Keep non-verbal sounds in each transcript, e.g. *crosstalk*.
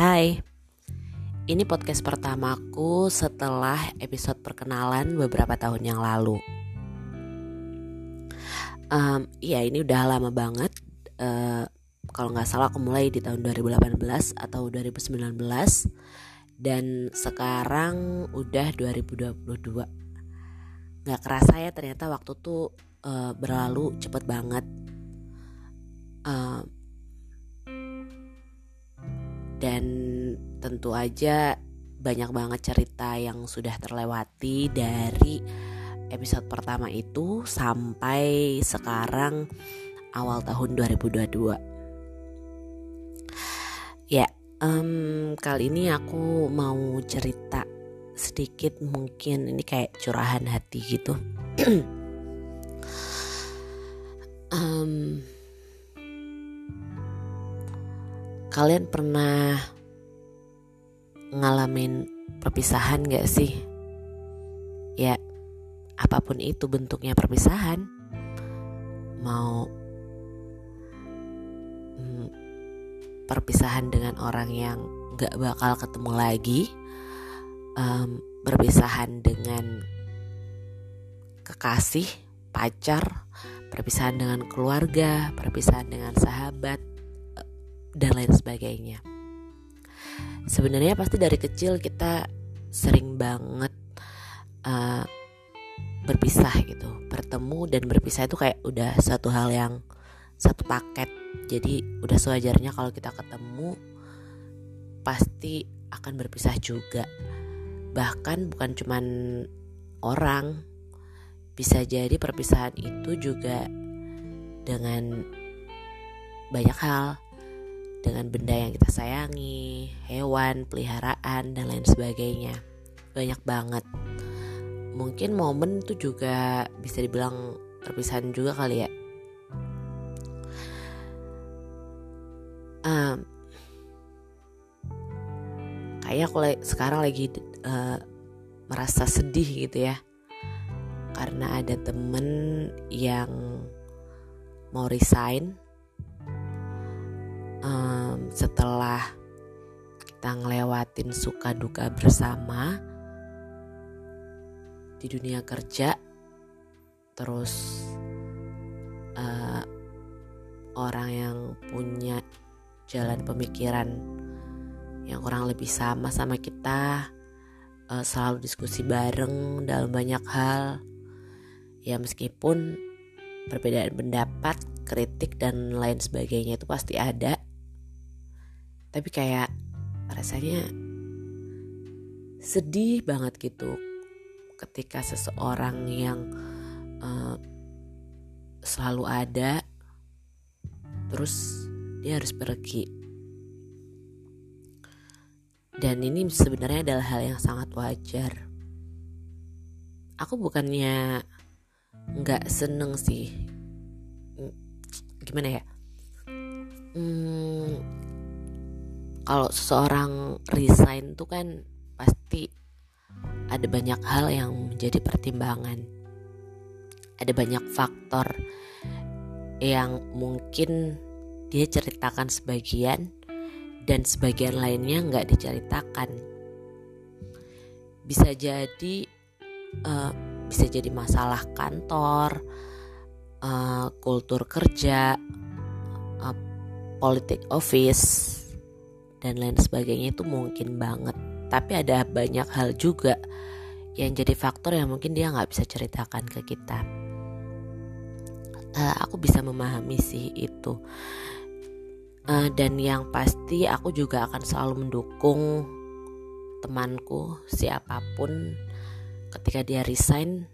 Hai, ini podcast pertamaku setelah episode perkenalan beberapa tahun yang lalu. Um, ya ini udah lama banget. Uh, kalau nggak salah aku mulai di tahun 2018 atau 2019 dan sekarang udah 2022. Nggak kerasa ya ternyata waktu tuh uh, berlalu cepet banget. Uh, dan tentu aja banyak banget cerita yang sudah terlewati dari episode pertama itu sampai sekarang awal tahun 2022. Ya, um, kali ini aku mau cerita sedikit mungkin ini kayak curahan hati gitu. *clears throat* um, Kalian pernah ngalamin perpisahan gak sih? Ya, apa pun itu bentuknya perpisahan. Mau hmm, perpisahan dengan orang yang gak bakal ketemu lagi, um, perpisahan dengan kekasih, pacar, perpisahan dengan keluarga, perpisahan dengan sahabat, dan lain sebagainya. Sebenarnya pasti dari kecil kita sering banget uh, berpisah gitu, bertemu dan berpisah itu kayak udah satu hal yang satu paket. Jadi udah sewajarnya kalau kita ketemu pasti akan berpisah juga. Bahkan bukan cuman orang, bisa jadi perpisahan itu juga dengan banyak hal dengan benda yang kita sayangi, hewan, peliharaan, dan lain sebagainya. Banyak banget. Mungkin momen itu juga bisa dibilang perpisahan juga kali ya. Um, kayak aku sekarang lagi uh, merasa sedih gitu ya karena ada temen yang mau resign um, setelah kita ngelewatin suka duka bersama di dunia kerja terus uh, orang yang punya jalan pemikiran yang kurang lebih sama sama kita uh, selalu diskusi bareng dalam banyak hal. Ya meskipun perbedaan pendapat kritik dan lain sebagainya itu pasti ada tapi kayak rasanya sedih banget gitu ketika seseorang yang uh, selalu ada terus dia harus pergi. Dan ini sebenarnya adalah hal yang sangat wajar. Aku bukannya nggak seneng sih. Gimana ya? Hmm, kalau seseorang resign tuh kan pasti ada banyak hal yang menjadi pertimbangan. Ada banyak faktor yang mungkin dia ceritakan sebagian dan sebagian lainnya nggak diceritakan. Bisa jadi uh, bisa jadi masalah kantor, uh, kultur kerja, uh, politik office, dan lain sebagainya itu mungkin banget. Tapi ada banyak hal juga yang jadi faktor yang mungkin dia nggak bisa ceritakan ke kita. Uh, aku bisa memahami sih itu. Uh, dan yang pasti aku juga akan selalu mendukung temanku siapa pun ketika dia resign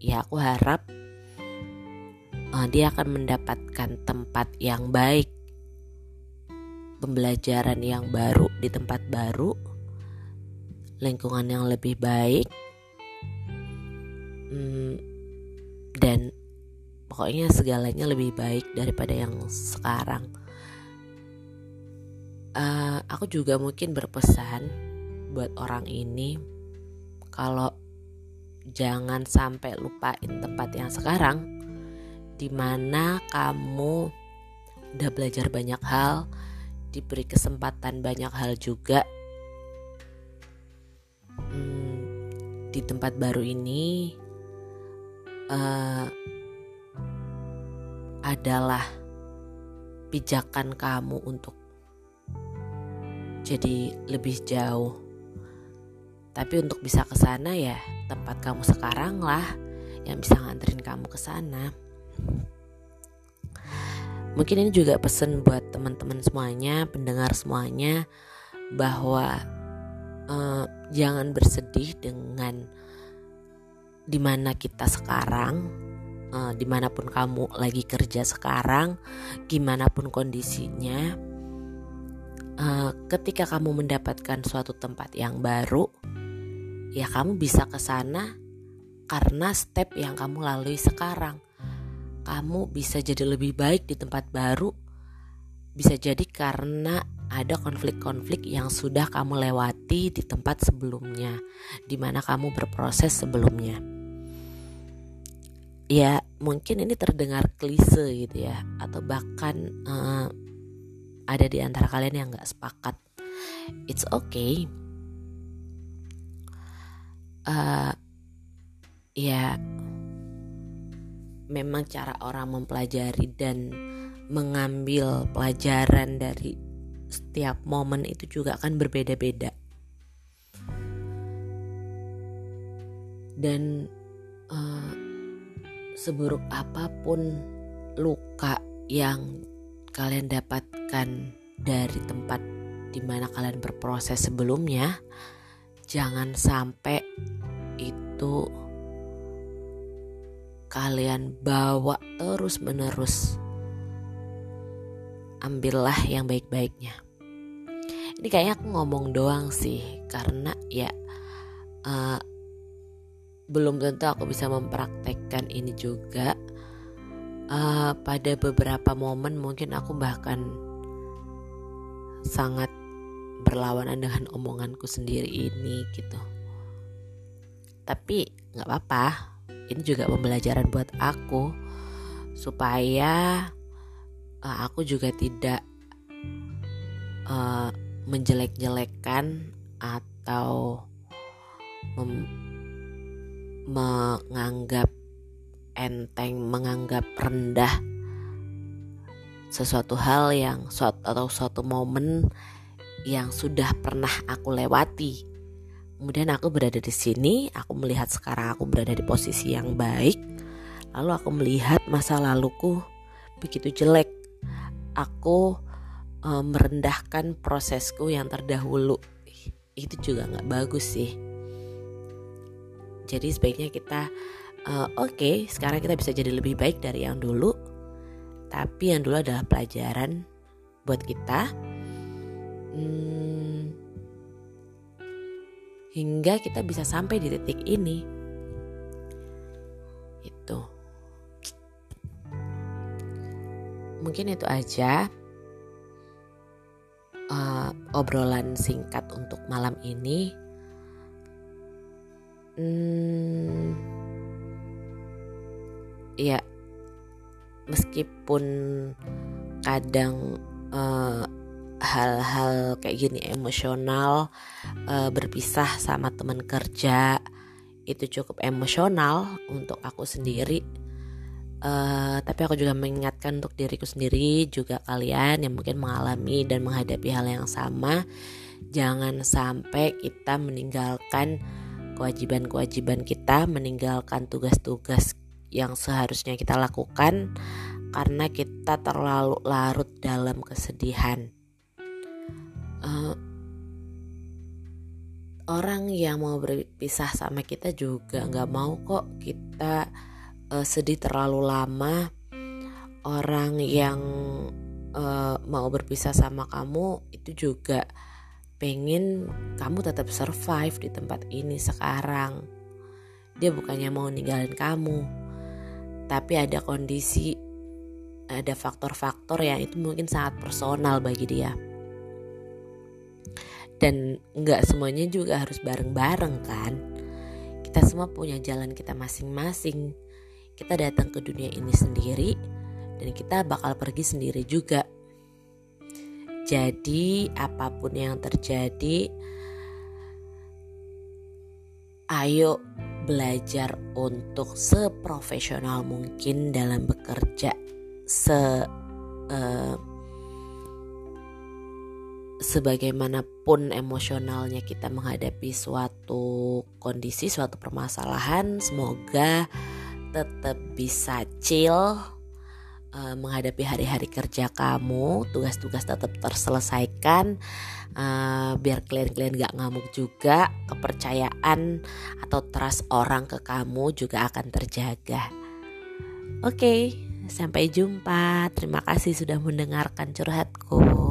ya aku harap uh, dia akan mendapatkan tempat yang baik pembelajaran yang baru di tempat baru, lingkungan yang lebih baik, hmm, dan pokoknya segalanya lebih baik daripada yang sekarang. Uh, aku juga mungkin berpesan buat orang ini kalau jangan sampai lupain tempat yang sekarang di mana kamu udah belajar banyak hal diberi kesempatan banyak hal juga hmm, di tempat baru ini uh, adalah pijakan kamu untuk jadi lebih jauh. Tapi untuk bisa ke sana ya tempat kamu sekarang lah yang bisa nganterin kamu ke sana. Mungkin ini juga pesan buat teman-teman semuanya, pendengar semuanya bahwa uh, jangan bersedih dengan di mana kita sekarang, uh, di mana pun kamu lagi kerja sekarang, gimana pun kondisinya. Uh, ketika kamu mendapatkan suatu tempat yang baru, ya kamu bisa ke sana karena step yang kamu lalui sekarang. Kamu bisa jadi lebih baik di tempat baru. Bisa jadi karena ada konflik-konflik yang sudah kamu lewati di tempat sebelumnya, di mana kamu berproses sebelumnya. Ya, mungkin ini terdengar klise gitu ya, atau bahkan uh, ada di antara kalian yang gak sepakat. It's okay uh, ya memang cara orang mempelajari dan mengambil pelajaran dari setiap momen itu juga akan berbeda-beda. Dan uh, seburuk apa pun luka yang kalian dapatkan dari tempat di mana kalian berproses sebelumnya jangan sampai itu kalian bawa terus menerus ambillah yang baik-baiknya. Ini kayaknya aku ngomong doang sih karena ya uh, belum tentu aku bisa mempraktekkan ini juga. Uh, pada beberapa momen mungkin aku bahkan sangat berlawanan dengan omonganku sendiri ini gitu. Tapi nggak apa-apa ini juga pembelajaran buat aku supaya uh, aku juga tidak uh, menjelek-jelekan atau menganggap enteng, menganggap rendah sesuatu hal yang suatu atau suatu momen yang sudah pernah aku lewati. Kemudian aku berada di sini, aku melihat sekarang aku berada di posisi yang baik. Lalu aku melihat masa laluku begitu jelek. Aku e, merendahkan prosesku yang terdahulu. Itu juga nggak bagus sih. Jadi sebaiknya kita e, oke, okay, sekarang kita bisa jadi lebih baik dari yang dulu. Tapi yang dulu adalah pelajaran buat kita hmm, hingga kita bisa sampai di titik ini. Itu mungkin itu aja uh, obrolan singkat untuk malam ini. Hmm, ya meskipun kadang uh, hal-hal kayak gini emosional uh, berpisah sama teman kerja itu cukup emosional untuk aku sendiri. Uh, tapi aku juga mengingatkan untuk diriku sendiri juga kalian yang mungkin mengalami dan menghadapi hal yang sama jangan sampai kita meninggalkan kewajiban-kewajiban kita meninggalkan tugas-tugas yang seharusnya kita lakukan karena kita terlalu larut dalam kesedihan uh, orang yang mau berpisah sama kita juga nggak mau kok kita uh, sedih terlalu lama. Orang yang uh, mau berpisah sama kamu itu juga pengen kamu tetap survive di tempat ini sekarang. Dia bukannya mau ninggalin kamu tapi ada kondisi ada faktor-faktor yang itu mungkin sangat personal bagi dia dan nggak semuanya juga harus bareng-bareng kan? Kita semua punya jalan kita masing-masing. Kita datang ke dunia ini sendiri dan kita bakal pergi sendiri juga. Jadi apa pun yang terjadi Ayo belajar untuk seprofesional mungkin dalam bekerja se uh, sebagaimanapun emosionalnya kita menghadapi suatu kondisi, suatu permasalahan, semoga tetap bisa chill uh, menghadapi hari-hari kerja kamu, tugas-tugas tetap terselesaikan, uh, biar klien-klien gak ngamuk juga, kepercayaan atau trust orang ke kamu juga akan terjaga. Oke, okay, sampai jumpa. Terima kasih sudah mendengarkan curhatku.